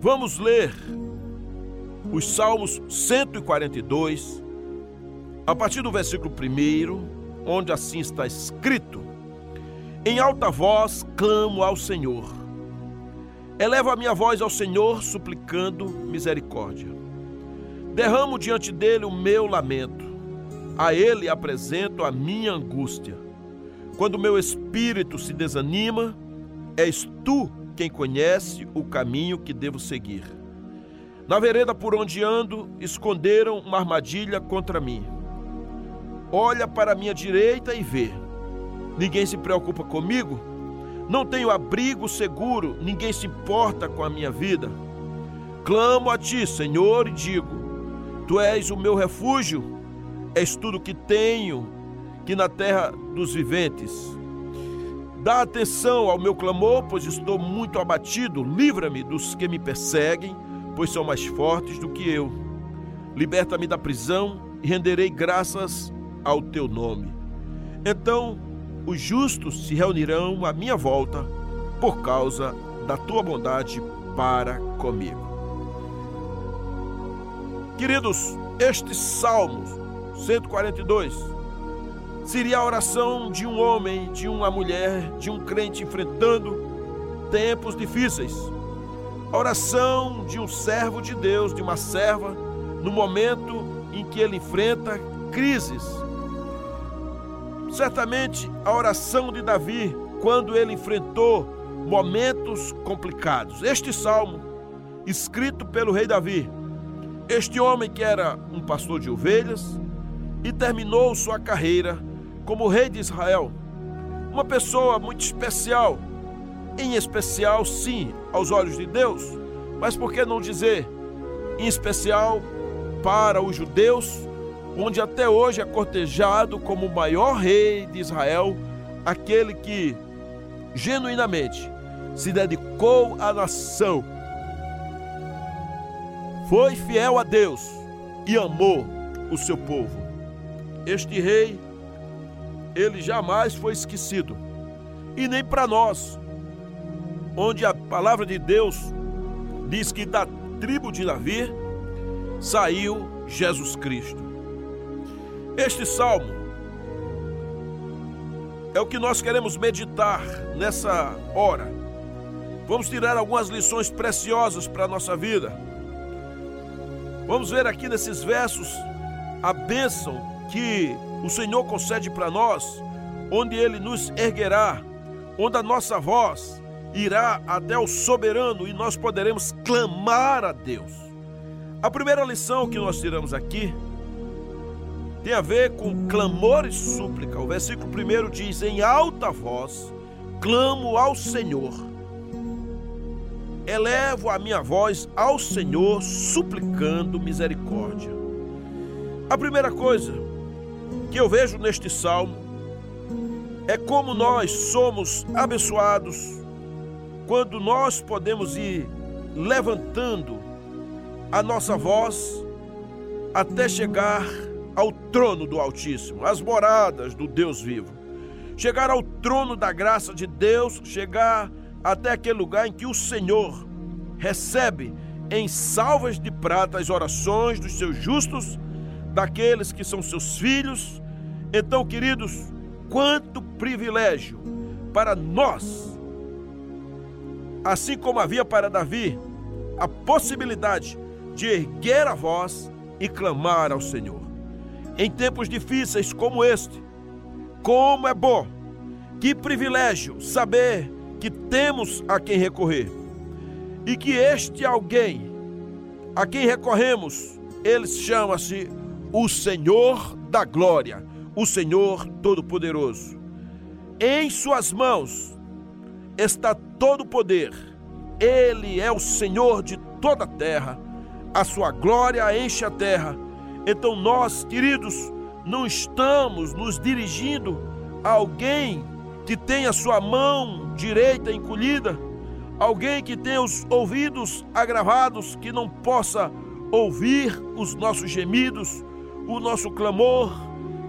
Vamos ler os Salmos 142, a partir do versículo 1, onde assim está escrito: Em alta voz clamo ao Senhor. Elevo a minha voz ao Senhor, suplicando misericórdia. Derramo diante dele o meu lamento. A ele apresento a minha angústia. Quando meu espírito se desanima, és tu quem conhece o caminho que devo seguir. Na vereda por onde ando, esconderam uma armadilha contra mim. Olha para minha direita e vê. Ninguém se preocupa comigo? Não tenho abrigo seguro, ninguém se importa com a minha vida. Clamo a ti, Senhor, e digo: Tu és o meu refúgio, és tudo que tenho, que na terra dos viventes. Dá atenção ao meu clamor, pois estou muito abatido. Livra-me dos que me perseguem, pois são mais fortes do que eu. Liberta-me da prisão e renderei graças ao teu nome. Então os justos se reunirão à minha volta por causa da tua bondade para comigo. Queridos, este Salmo 142 seria a oração de um homem, de uma mulher, de um crente enfrentando tempos difíceis. A oração de um servo de Deus, de uma serva, no momento em que ele enfrenta crises. Certamente a oração de Davi, quando ele enfrentou momentos complicados. Este salmo, escrito pelo rei Davi, este homem que era um pastor de ovelhas e terminou sua carreira como rei de Israel. Uma pessoa muito especial, em especial, sim, aos olhos de Deus, mas por que não dizer em especial para os judeus, onde até hoje é cortejado como o maior rei de Israel, aquele que genuinamente se dedicou à nação, foi fiel a Deus e amou o seu povo. Este rei ele jamais foi esquecido. E nem para nós, onde a palavra de Deus diz que da tribo de Davi saiu Jesus Cristo. Este salmo é o que nós queremos meditar nessa hora. Vamos tirar algumas lições preciosas para a nossa vida. Vamos ver aqui nesses versos a bênção que o Senhor concede para nós, onde Ele nos erguerá, onde a nossa voz irá até o soberano e nós poderemos clamar a Deus. A primeira lição que nós tiramos aqui tem a ver com clamor e súplica. O versículo primeiro diz: Em alta voz clamo ao Senhor. Elevo a minha voz ao Senhor, suplicando misericórdia. A primeira coisa que eu vejo neste salmo é como nós somos abençoados quando nós podemos ir levantando a nossa voz até chegar ao trono do Altíssimo, às moradas do Deus vivo. Chegar ao trono da graça de Deus, chegar até aquele lugar em que o Senhor recebe em salvas de prata as orações dos seus justos daqueles que são seus filhos. Então, queridos, quanto privilégio para nós, assim como havia para Davi, a possibilidade de erguer a voz e clamar ao Senhor. Em tempos difíceis como este, como é bom, que privilégio saber que temos a quem recorrer e que este alguém a quem recorremos, ele chama-se o Senhor da glória, o Senhor Todo-Poderoso. Em Suas mãos está todo o poder. Ele é o Senhor de toda a terra. A sua glória enche a terra. Então nós, queridos, não estamos nos dirigindo a alguém que tenha sua mão direita encolhida, alguém que tenha os ouvidos agravados, que não possa ouvir os nossos gemidos, o nosso clamor,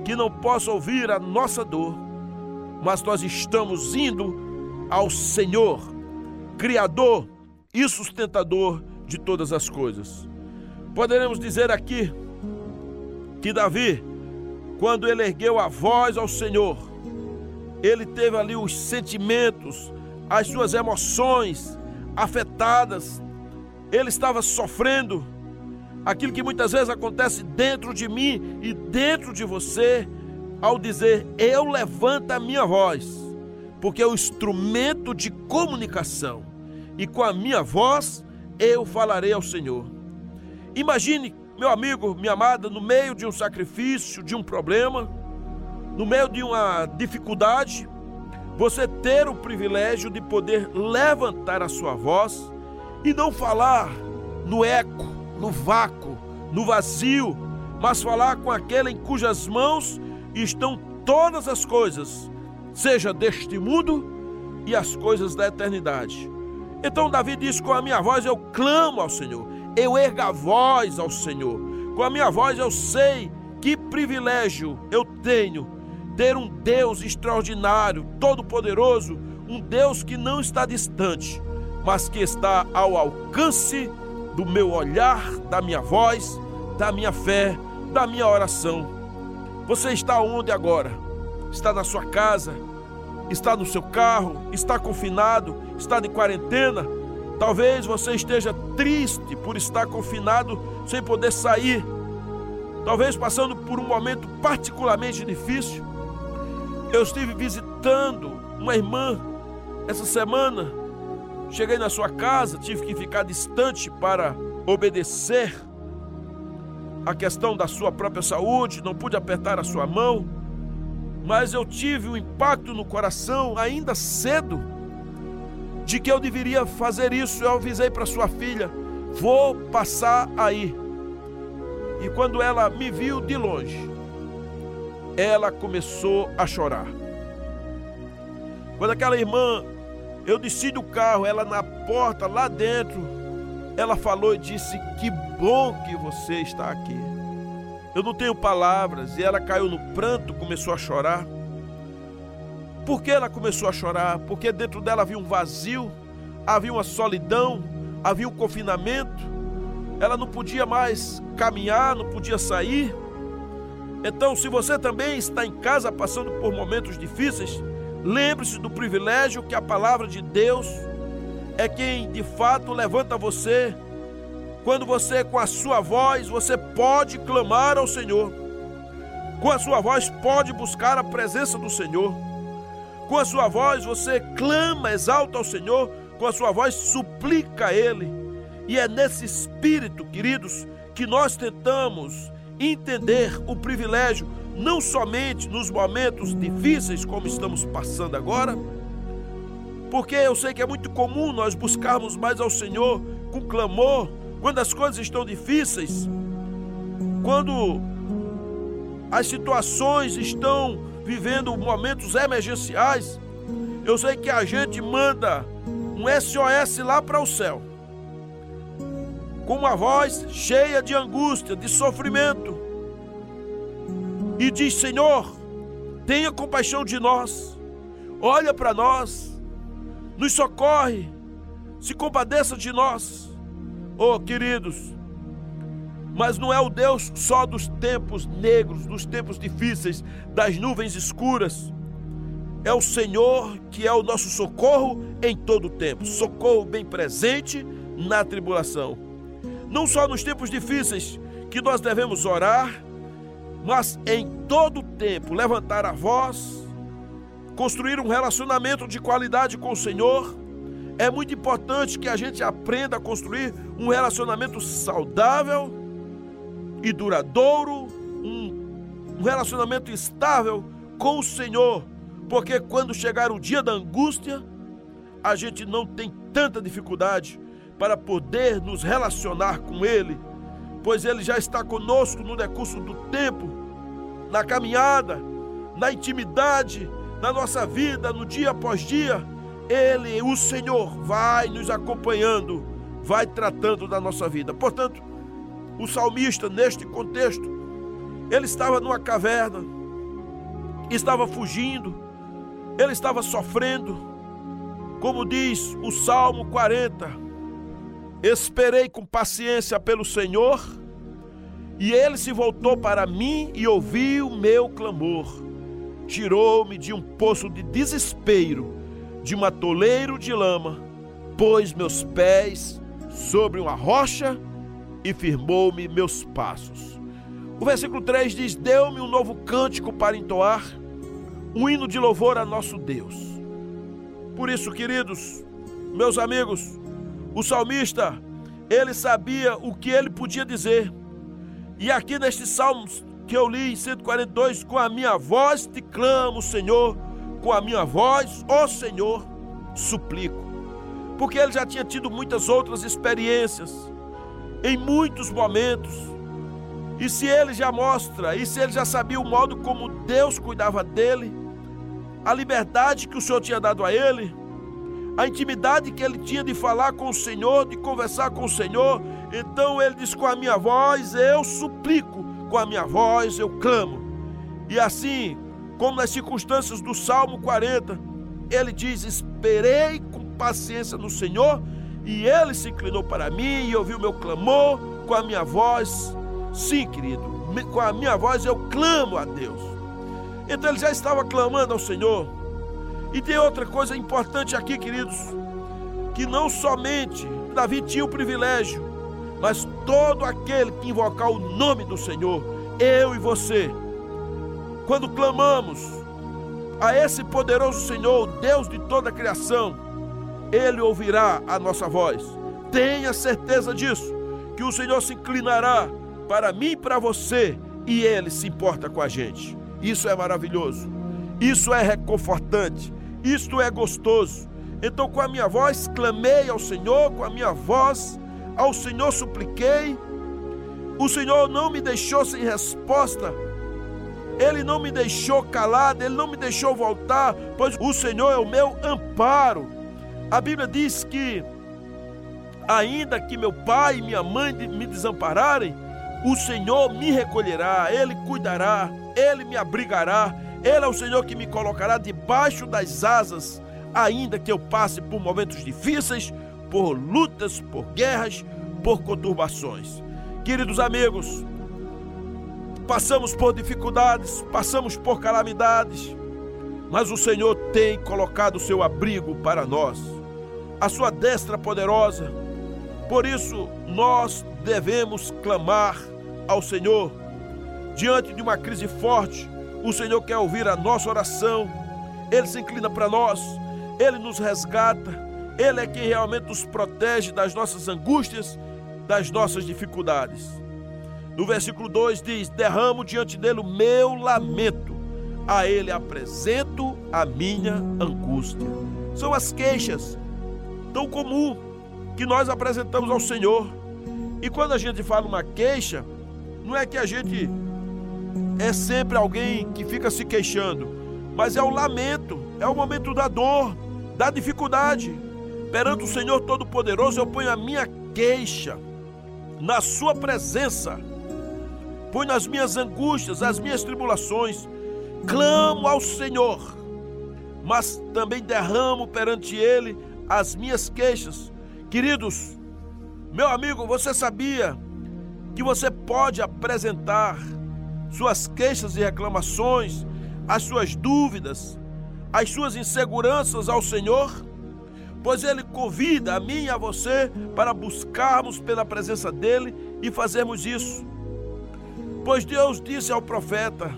que não possa ouvir a nossa dor, mas nós estamos indo ao Senhor, Criador e sustentador de todas as coisas. Poderemos dizer aqui que Davi, quando ele ergueu a voz ao Senhor, ele teve ali os sentimentos, as suas emoções afetadas, ele estava sofrendo aquilo que muitas vezes acontece dentro de mim e dentro de você, ao dizer: Eu levanto a minha voz, porque é o instrumento de comunicação, e com a minha voz eu falarei ao Senhor. Imagine, meu amigo, minha amada, no meio de um sacrifício, de um problema, no meio de uma dificuldade, você ter o privilégio de poder levantar a sua voz e não falar no eco, no vácuo, no vazio, mas falar com aquele em cujas mãos estão todas as coisas, seja deste mundo e as coisas da eternidade. Então Davi diz: Com a minha voz eu clamo ao Senhor, eu ergo a voz ao Senhor. Com a minha voz eu sei que privilégio eu tenho ter um Deus extraordinário, todo-poderoso, um Deus que não está distante, mas que está ao alcance do meu olhar, da minha voz, da minha fé, da minha oração. Você está onde agora? Está na sua casa? Está no seu carro? Está confinado? Está de quarentena? Talvez você esteja triste por estar confinado sem poder sair. Talvez passando por um momento particularmente difícil. Eu estive visitando uma irmã essa semana Cheguei na sua casa, tive que ficar distante para obedecer a questão da sua própria saúde, não pude apertar a sua mão, mas eu tive um impacto no coração ainda cedo de que eu deveria fazer isso. Eu avisei para sua filha: vou passar aí. E quando ela me viu de longe, ela começou a chorar. Quando aquela irmã eu desci do carro, ela na porta, lá dentro, ela falou e disse: Que bom que você está aqui. Eu não tenho palavras. E ela caiu no pranto, começou a chorar. Por que ela começou a chorar? Porque dentro dela havia um vazio, havia uma solidão, havia um confinamento. Ela não podia mais caminhar, não podia sair. Então, se você também está em casa passando por momentos difíceis, Lembre-se do privilégio que a palavra de Deus é quem de fato levanta você. Quando você, com a sua voz, você pode clamar ao Senhor. Com a sua voz, pode buscar a presença do Senhor. Com a sua voz, você clama, exalta ao Senhor. Com a sua voz, suplica a Ele. E é nesse espírito, queridos, que nós tentamos entender o privilégio não somente nos momentos difíceis como estamos passando agora, porque eu sei que é muito comum nós buscarmos mais ao Senhor com clamor quando as coisas estão difíceis, quando as situações estão vivendo momentos emergenciais. Eu sei que a gente manda um SOS lá para o céu, com uma voz cheia de angústia, de sofrimento e diz: Senhor, tenha compaixão de nós, olha para nós, nos socorre, se compadeça de nós. Oh, queridos, mas não é o Deus só dos tempos negros, dos tempos difíceis, das nuvens escuras. É o Senhor que é o nosso socorro em todo o tempo, socorro bem presente na tribulação. Não só nos tempos difíceis que nós devemos orar, mas em todo tempo levantar a voz, construir um relacionamento de qualidade com o Senhor. É muito importante que a gente aprenda a construir um relacionamento saudável e duradouro, um, relacionamento estável com o Senhor, porque quando chegar o dia da angústia, a gente não tem tanta dificuldade para poder nos relacionar com Ele pois Ele já está conosco no decurso do tempo, na caminhada, na intimidade, na nossa vida, no dia após dia. Ele, o Senhor, vai nos acompanhando, vai tratando da nossa vida. Portanto, o salmista, neste contexto, ele estava numa caverna, estava fugindo, ele estava sofrendo, como diz o Salmo 40 Esperei com paciência pelo Senhor, e ele se voltou para mim e ouviu o meu clamor. Tirou-me de um poço de desespero, de um atoleiro de lama, pôs meus pés sobre uma rocha e firmou-me meus passos. O versículo 3 diz: Deu-me um novo cântico para entoar, um hino de louvor a nosso Deus. Por isso, queridos, meus amigos, o salmista, ele sabia o que ele podia dizer. E aqui neste salmo que eu li em 142, com a minha voz te clamo, Senhor, com a minha voz, ó Senhor, suplico. Porque ele já tinha tido muitas outras experiências, em muitos momentos. E se ele já mostra, e se ele já sabia o modo como Deus cuidava dele, a liberdade que o Senhor tinha dado a ele, a intimidade que ele tinha de falar com o Senhor, de conversar com o Senhor. Então ele diz: Com a minha voz eu suplico, com a minha voz eu clamo. E assim, como nas circunstâncias do Salmo 40, ele diz: Esperei com paciência no Senhor, e ele se inclinou para mim e ouviu meu clamor com a minha voz. Sim, querido, com a minha voz eu clamo a Deus. Então ele já estava clamando ao Senhor e tem outra coisa importante aqui, queridos, que não somente Davi tinha o privilégio, mas todo aquele que invocar o nome do Senhor, eu e você, quando clamamos a esse poderoso Senhor, Deus de toda a criação, ele ouvirá a nossa voz. Tenha certeza disso, que o Senhor se inclinará para mim e para você, e ele se importa com a gente. Isso é maravilhoso. Isso é reconfortante. Isto é gostoso. Então, com a minha voz, clamei ao Senhor, com a minha voz, ao Senhor supliquei. O Senhor não me deixou sem resposta. Ele não me deixou calado, ele não me deixou voltar, pois o Senhor é o meu amparo. A Bíblia diz que, ainda que meu pai e minha mãe me desampararem, o Senhor me recolherá, ele cuidará, ele me abrigará ele é o Senhor que me colocará debaixo das asas, ainda que eu passe por momentos difíceis, por lutas, por guerras, por conturbações. Queridos amigos, passamos por dificuldades, passamos por calamidades, mas o Senhor tem colocado o seu abrigo para nós, a sua destra poderosa. Por isso, nós devemos clamar ao Senhor diante de uma crise forte o Senhor quer ouvir a nossa oração, Ele se inclina para nós, Ele nos resgata, Ele é quem realmente nos protege das nossas angústias, das nossas dificuldades. No versículo 2 diz: Derramo diante dele o meu lamento, a ele apresento a minha angústia. São as queixas tão comum que nós apresentamos ao Senhor. E quando a gente fala uma queixa, não é que a gente é sempre alguém que fica se queixando, mas é o lamento, é o momento da dor, da dificuldade. Perante o Senhor Todo-Poderoso, eu ponho a minha queixa na Sua presença, ponho nas minhas angústias, as minhas tribulações, clamo ao Senhor, mas também derramo perante Ele as minhas queixas. Queridos, meu amigo, você sabia que você pode apresentar suas queixas e reclamações, as suas dúvidas, as suas inseguranças ao Senhor, pois Ele convida a mim e a você para buscarmos pela presença dEle e fazermos isso. Pois Deus disse ao profeta,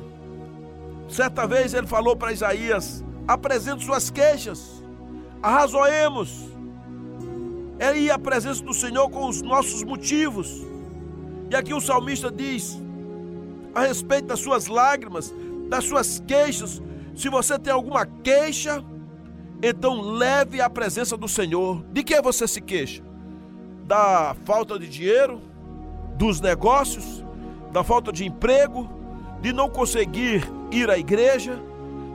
certa vez ele falou para Isaías: apresente suas queixas, arrazoemos. É ir à presença do Senhor com os nossos motivos. E aqui o salmista diz: a respeito das suas lágrimas, das suas queixas. Se você tem alguma queixa, então leve à presença do Senhor. De que você se queixa? Da falta de dinheiro, dos negócios, da falta de emprego, de não conseguir ir à igreja,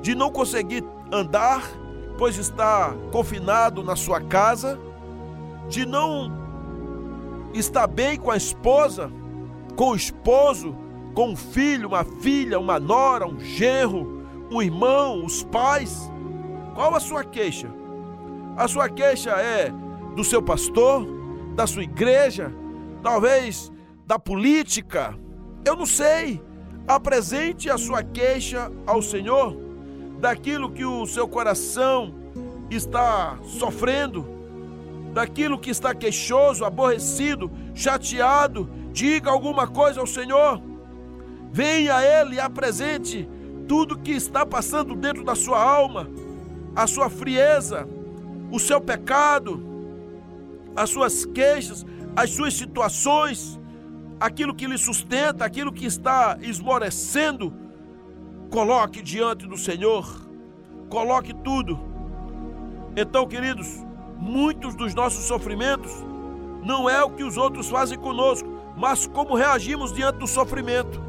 de não conseguir andar, pois está confinado na sua casa, de não estar bem com a esposa, com o esposo, com um filho, uma filha, uma nora, um genro, um irmão, os pais. Qual a sua queixa? A sua queixa é do seu pastor, da sua igreja, talvez da política, eu não sei. Apresente a sua queixa ao Senhor daquilo que o seu coração está sofrendo, daquilo que está queixoso, aborrecido, chateado. Diga alguma coisa ao Senhor. Venha a Ele e apresente tudo que está passando dentro da sua alma, a sua frieza, o seu pecado, as suas queixas, as suas situações aquilo que lhe sustenta, aquilo que está esmorecendo, coloque diante do Senhor, coloque tudo. Então, queridos, muitos dos nossos sofrimentos não é o que os outros fazem conosco, mas como reagimos diante do sofrimento.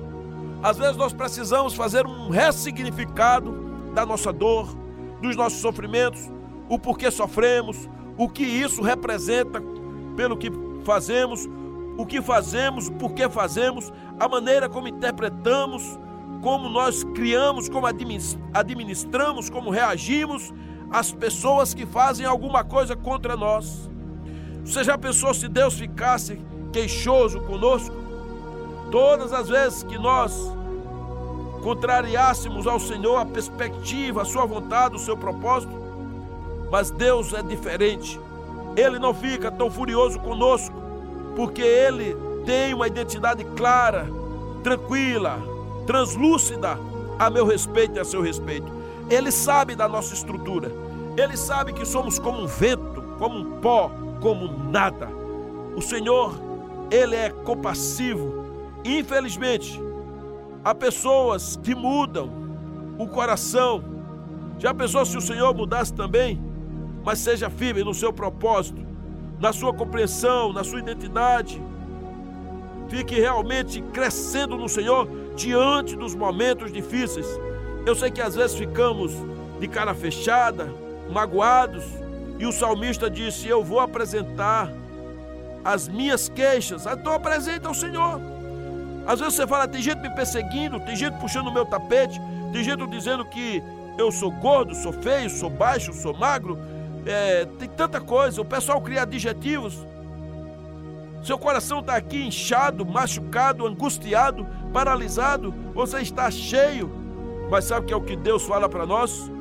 Às vezes nós precisamos fazer um ressignificado da nossa dor, dos nossos sofrimentos, o porquê sofremos, o que isso representa pelo que fazemos, o que fazemos, por que fazemos, a maneira como interpretamos, como nós criamos, como administramos, como reagimos às pessoas que fazem alguma coisa contra nós. Você já pensou se Deus ficasse queixoso conosco? Todas as vezes que nós contrariássemos ao Senhor a perspectiva, a sua vontade, o seu propósito, mas Deus é diferente. Ele não fica tão furioso conosco porque ele tem uma identidade clara, tranquila, translúcida a meu respeito e a seu respeito. Ele sabe da nossa estrutura. Ele sabe que somos como um vento, como um pó, como nada. O Senhor, ele é compassivo. Infelizmente, há pessoas que mudam o coração. Já pensou se o Senhor mudasse também? Mas seja firme no seu propósto na sua compreensão, na sua identidade. Fique realmente crescendo no Senhor diante dos momentos difíceis. Eu sei que às vezes ficamos de cara fechada, magoados, e o salmista disse: Eu vou apresentar as minhas queixas. Então apresenta ao Senhor. Às vezes você fala: tem gente me perseguindo, tem gente puxando o meu tapete, tem gente dizendo que eu sou gordo, sou feio, sou baixo, sou magro, é, tem tanta coisa, o pessoal cria adjetivos. Seu coração está aqui inchado, machucado, angustiado, paralisado, você está cheio. Mas sabe o que é o que Deus fala para nós?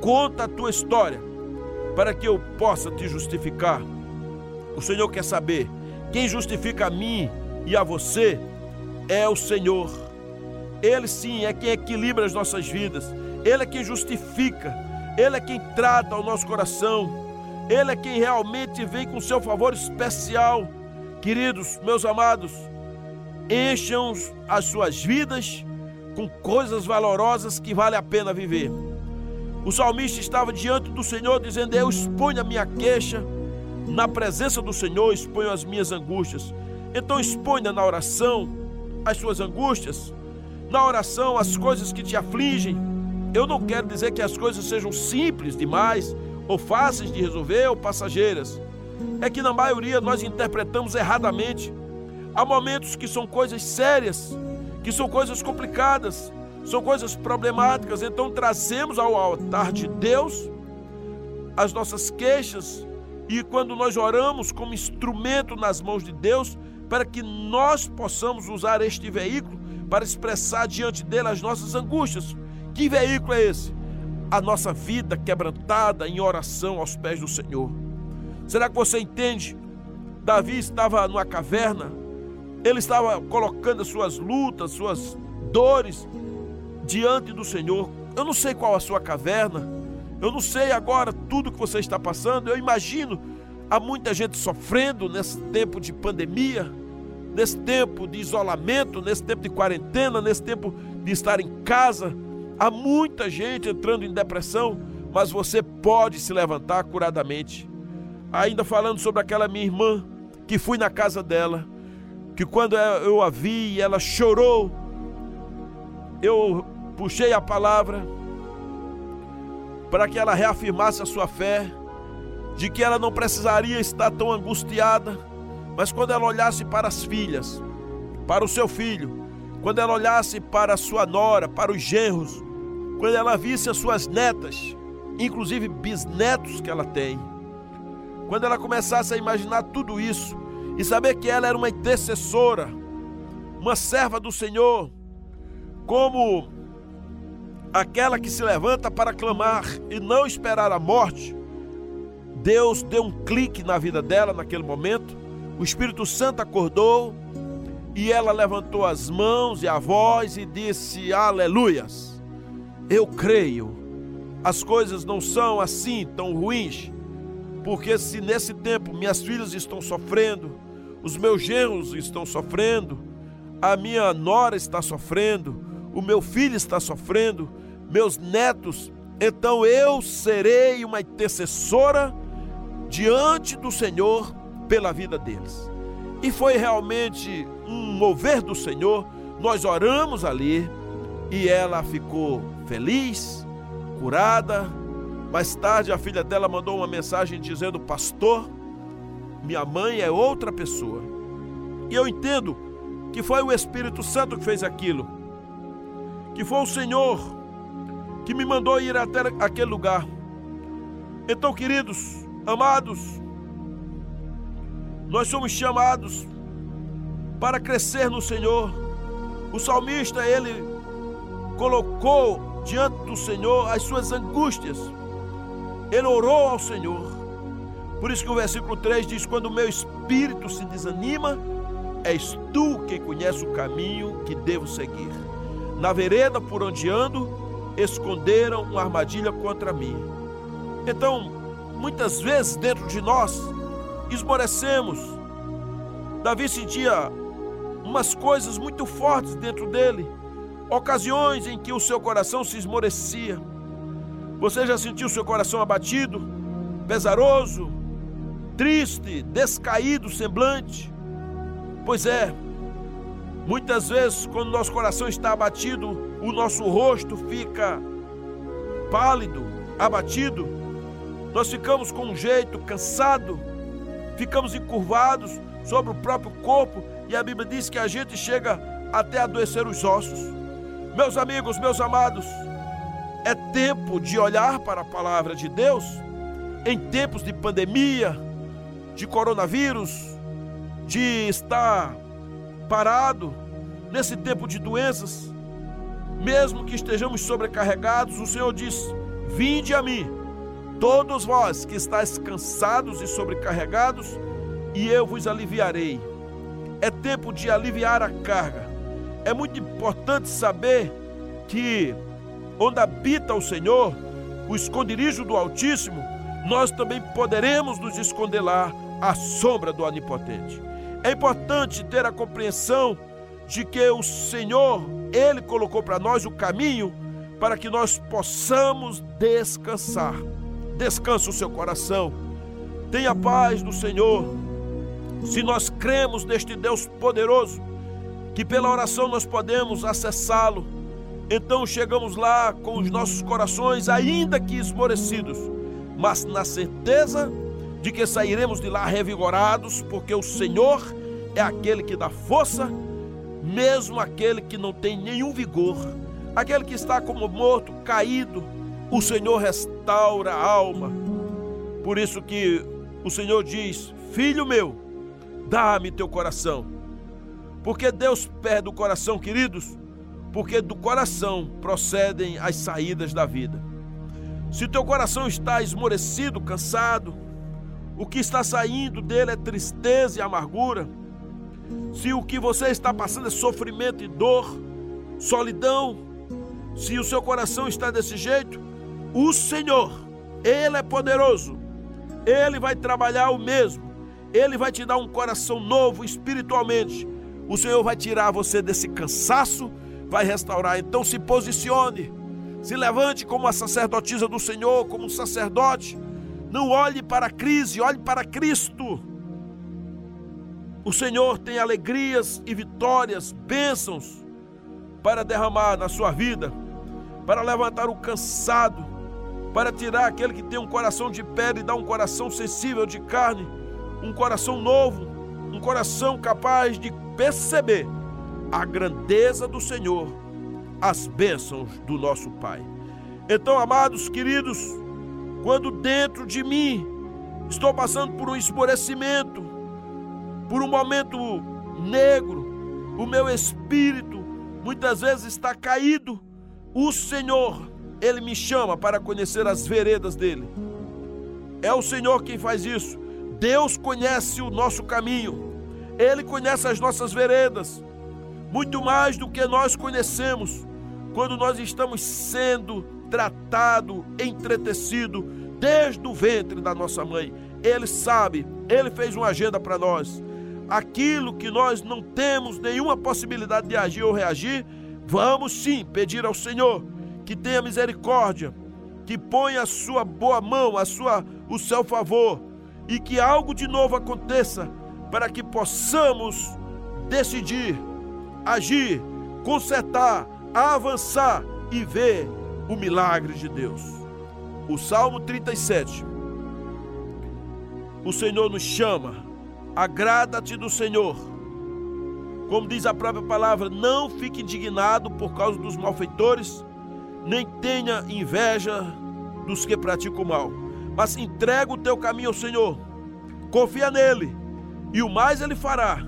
Conta a tua história, para que eu possa te justificar. O Senhor quer saber: quem justifica a mim e a você é o Senhor. Ele sim é quem equilibra as nossas vidas, Ele é quem justifica. Ele é quem trata o nosso coração, Ele é quem realmente vem com seu favor especial. Queridos, meus amados, encham as suas vidas com coisas valorosas que vale a pena viver. O salmista estava diante do Senhor dizendo: Eu exponho a minha queixa na presença do Senhor, exponho as minhas angústias. Então exponha na oração as suas angústias, na oração as coisas que te afligem, eu não quero dizer que as coisas sejam simples demais, ou fáceis de resolver, ou passageiras. É que na maioria nós interpretamos erradamente. Há momentos que são coisas sérias, que são coisas complicadas, são coisas problemáticas. Então trazemos ao altar de Deus as nossas queixas e quando nós oramos como instrumento nas mãos de Deus, para que nós possamos usar este veículo para expressar diante dele as nossas angústias que veículo é esse? A nossa vida quebrantada em oração aos pés do Senhor. Será que você entende? Davi estava numa caverna, ele estava colocando as suas lutas, suas dores diante do Senhor. Eu não sei qual a sua caverna, eu não sei agora tudo que você está passando. Eu imagino há muita gente sofrendo nesse tempo de pandemia, nesse tempo de isolamento, nesse tempo de quarentena, nesse tempo de estar em casa. Há muita gente entrando em depressão, mas você pode se levantar curadamente. Ainda falando sobre aquela minha irmã, que fui na casa dela, que quando eu a vi, ela chorou, eu puxei a palavra para que ela reafirmasse a sua fé, de que ela não precisaria estar tão angustiada, mas quando ela olhasse para as filhas, para o seu filho, quando ela olhasse para a sua nora, para os genros, quando ela visse as suas netas, inclusive bisnetos que ela tem, quando ela começasse a imaginar tudo isso, e saber que ela era uma intercessora, uma serva do Senhor, como aquela que se levanta para clamar e não esperar a morte. Deus deu um clique na vida dela naquele momento, o Espírito Santo acordou e ela levantou as mãos e a voz e disse: Aleluias, eu creio. As coisas não são assim tão ruins, porque se nesse tempo minhas filhas estão sofrendo, os meus genros estão sofrendo, a minha nora está sofrendo, o meu filho está sofrendo, meus netos, então eu serei uma intercessora diante do Senhor pela vida deles. E foi realmente um mover do Senhor. Nós oramos ali e ela ficou feliz, curada. Mais tarde, a filha dela mandou uma mensagem dizendo: Pastor, minha mãe é outra pessoa. E eu entendo que foi o Espírito Santo que fez aquilo, que foi o Senhor que me mandou ir até aquele lugar. Então, queridos, amados, nós somos chamados para crescer no Senhor. O salmista, ele colocou diante do Senhor as suas angústias. Ele orou ao Senhor. Por isso que o versículo 3 diz: Quando o meu espírito se desanima, és tu quem conhece o caminho que devo seguir. Na vereda por onde ando, esconderam uma armadilha contra mim. Então, muitas vezes dentro de nós, esmorecemos. Davi sentia umas coisas muito fortes dentro dele, ocasiões em que o seu coração se esmorecia. Você já sentiu seu coração abatido, pesaroso, triste, descaído semblante? Pois é, muitas vezes, quando nosso coração está abatido, o nosso rosto fica pálido, abatido, nós ficamos com um jeito cansado, ficamos encurvados sobre o próprio corpo e a Bíblia diz que a gente chega até adoecer os ossos. Meus amigos, meus amados, é tempo de olhar para a palavra de Deus em tempos de pandemia, de coronavírus, de estar parado nesse tempo de doenças, mesmo que estejamos sobrecarregados, o Senhor diz: Vinde a mim, todos vós que estáis cansados e sobrecarregados, e eu vos aliviarei. É tempo de aliviar a carga. É muito importante saber que onde habita o Senhor, o esconderijo do Altíssimo, nós também poderemos nos esconder lá à sombra do Onipotente. É importante ter a compreensão de que o Senhor, Ele colocou para nós o caminho para que nós possamos descansar. Descansa o seu coração. Tenha paz no Senhor. Se nós cremos neste Deus poderoso, que pela oração nós podemos acessá-lo, então chegamos lá com os nossos corações ainda que esmorecidos, mas na certeza de que sairemos de lá revigorados, porque o Senhor é aquele que dá força, mesmo aquele que não tem nenhum vigor, aquele que está como morto, caído, o Senhor restaura a alma. Por isso que o Senhor diz: Filho meu, dá-me teu coração. Porque Deus perde o coração, queridos, porque do coração procedem as saídas da vida. Se teu coração está esmorecido, cansado, o que está saindo dele é tristeza e amargura. Se o que você está passando é sofrimento e dor, solidão, se o seu coração está desse jeito, o Senhor, Ele é poderoso, Ele vai trabalhar o mesmo, Ele vai te dar um coração novo espiritualmente. O Senhor vai tirar você desse cansaço, vai restaurar. Então se posicione, se levante como a sacerdotisa do Senhor, como um sacerdote não olhe para a crise, olhe para Cristo. O Senhor tem alegrias e vitórias, bênçãos para derramar na sua vida, para levantar o cansado, para tirar aquele que tem um coração de pedra e dar um coração sensível de carne, um coração novo, um coração capaz de perceber a grandeza do Senhor, as bênçãos do nosso Pai. Então, amados queridos, quando dentro de mim estou passando por um esmorecimento, por um momento negro, o meu espírito muitas vezes está caído, o Senhor, Ele me chama para conhecer as veredas dele. É o Senhor quem faz isso. Deus conhece o nosso caminho, Ele conhece as nossas veredas, muito mais do que nós conhecemos quando nós estamos sendo tratado, entretecido desde o ventre da nossa mãe. Ele sabe, ele fez uma agenda para nós. Aquilo que nós não temos nenhuma possibilidade de agir ou reagir, vamos sim pedir ao Senhor que tenha misericórdia, que ponha a sua boa mão, a sua o seu favor e que algo de novo aconteça para que possamos decidir, agir, consertar, avançar e ver o milagre de Deus. O Salmo 37 o Senhor nos chama, agrada-te do Senhor. Como diz a própria palavra, não fique indignado por causa dos malfeitores, nem tenha inveja dos que praticam mal, mas entrega o teu caminho ao Senhor, confia nele, e o mais ele fará,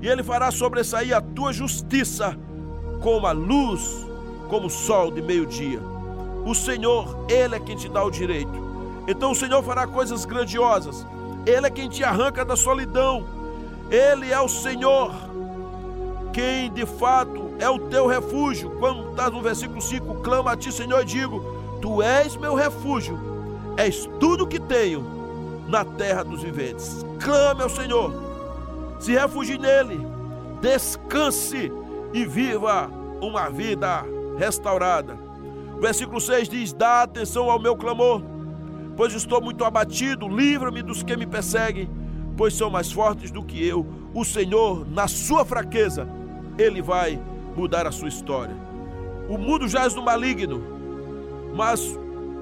e ele fará sobressair a tua justiça como a luz, como o sol de meio-dia. O Senhor, Ele é quem te dá o direito. Então o Senhor fará coisas grandiosas. Ele é quem te arranca da solidão. Ele é o Senhor, quem de fato é o teu refúgio. Quando está no versículo 5, clama a ti, Senhor, e digo: Tu és meu refúgio, és tudo que tenho na terra dos viventes. Clame ao Senhor, se refugie nele, descanse e viva uma vida restaurada. Versículo 6 diz: Dá atenção ao meu clamor pois estou muito abatido. Livra-me dos que me perseguem, pois são mais fortes do que eu. O Senhor, na sua fraqueza, ele vai mudar a sua história. O mundo jaz no maligno, mas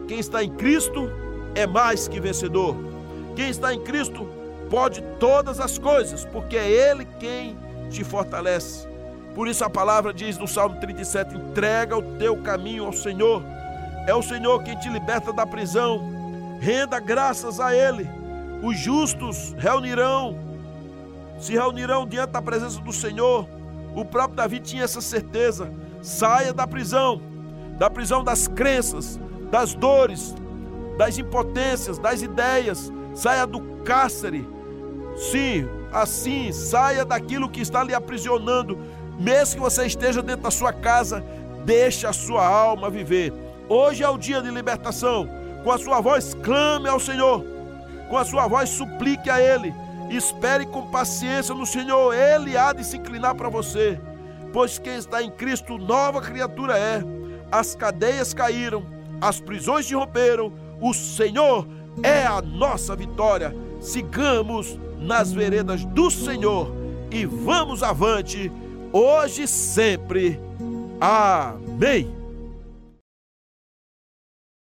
quem está em Cristo é mais que vencedor. Quem está em Cristo pode todas as coisas, porque é Ele quem te fortalece. Por isso a palavra diz no Salmo 37: entrega o teu caminho ao Senhor. É o Senhor quem te liberta da prisão renda graças a Ele. Os justos reunirão, se reunirão diante da presença do Senhor. O próprio Davi tinha essa certeza. Saia da prisão, da prisão das crenças, das dores, das impotências, das ideias. Saia do cárcere. Sim, assim, saia daquilo que está lhe aprisionando. Mesmo que você esteja dentro da sua casa, deixe a sua alma viver. Hoje é o dia de libertação. Com a sua voz, clame ao Senhor. Com a sua voz, suplique a Ele. Espere com paciência no Senhor. Ele há de se inclinar para você. Pois quem está em Cristo, nova criatura é. As cadeias caíram, as prisões se romperam. O Senhor é a nossa vitória. Sigamos nas veredas do Senhor e vamos avante, hoje e sempre. Amém.